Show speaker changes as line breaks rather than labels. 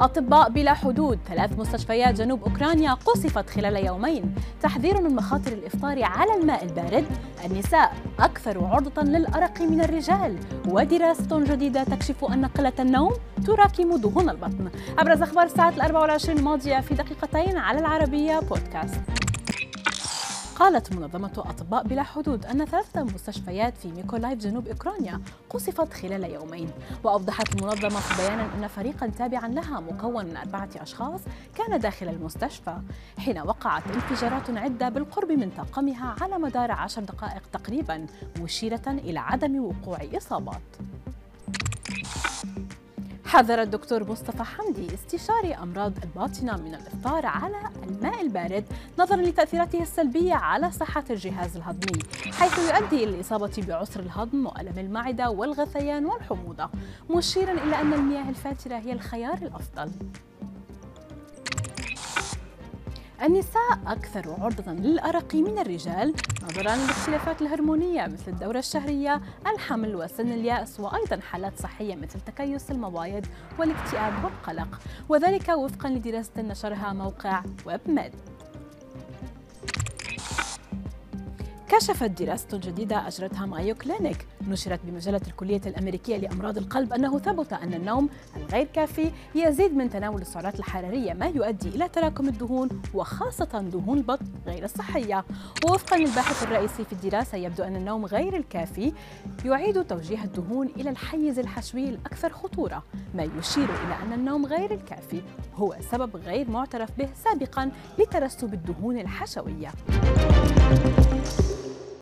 أطباء بلا حدود. ثلاث مستشفيات جنوب أوكرانيا قصفت خلال يومين. تحذير من مخاطر الإفطار على الماء البارد. النساء أكثر عرضة للأرق من الرجال. ودراسة جديدة تكشف أن قلة النوم تراكم دهون البطن. أبرز أخبار الساعة الأربع والعشرين الماضية في دقيقتين على العربية بودكاست. قالت منظمة أطباء بلا حدود أن ثلاثة مستشفيات في ميكولايف جنوب أوكرانيا قصفت خلال يومين. وأوضحت المنظمة في بيان أن فريقا تابعا لها مكون من أربعة أشخاص كان داخل المستشفى حين وقعت انفجارات عدة بالقرب من طاقمها على مدار عشر دقائق تقريبا مشيرة إلى عدم وقوع إصابات. حذر الدكتور مصطفى حمدي استشاري أمراض الباطنة من الإفطار على الماء البارد نظرا لتأثيراته السلبية على صحة الجهاز الهضمي حيث يؤدي إلى الإصابة بعسر الهضم وألم المعدة والغثيان والحموضة مشيرا إلى أن المياه الفاترة هي الخيار الأفضل. النساء أكثر عرضة للأرق من الرجال نظرا للاختلافات الهرمونية مثل الدورة الشهرية، الحمل وسن اليأس وأيضا حالات صحية مثل تكيس المبايض والاكتئاب والقلق وذلك وفقا لدراسة نشرها موقع ويب ميد. كشفت دراسة جديدة أجرتها مايو كلينيك. نشرت بمجلة الكلية الأمريكية لأمراض القلب أنه ثبت أن النوم الغير كافي يزيد من تناول السعرات الحرارية ما يؤدي إلى تراكم الدهون وخاصة دهون البطن غير الصحية. ووفقا للباحث الرئيسي في الدراسة يبدو أن النوم غير الكافي يعيد توجيه الدهون إلى الحيز الحشوي الأكثر خطورة. ما يشير إلى أن النوم غير الكافي هو سبب غير معترف به سابقا لترسب الدهون الحشوية.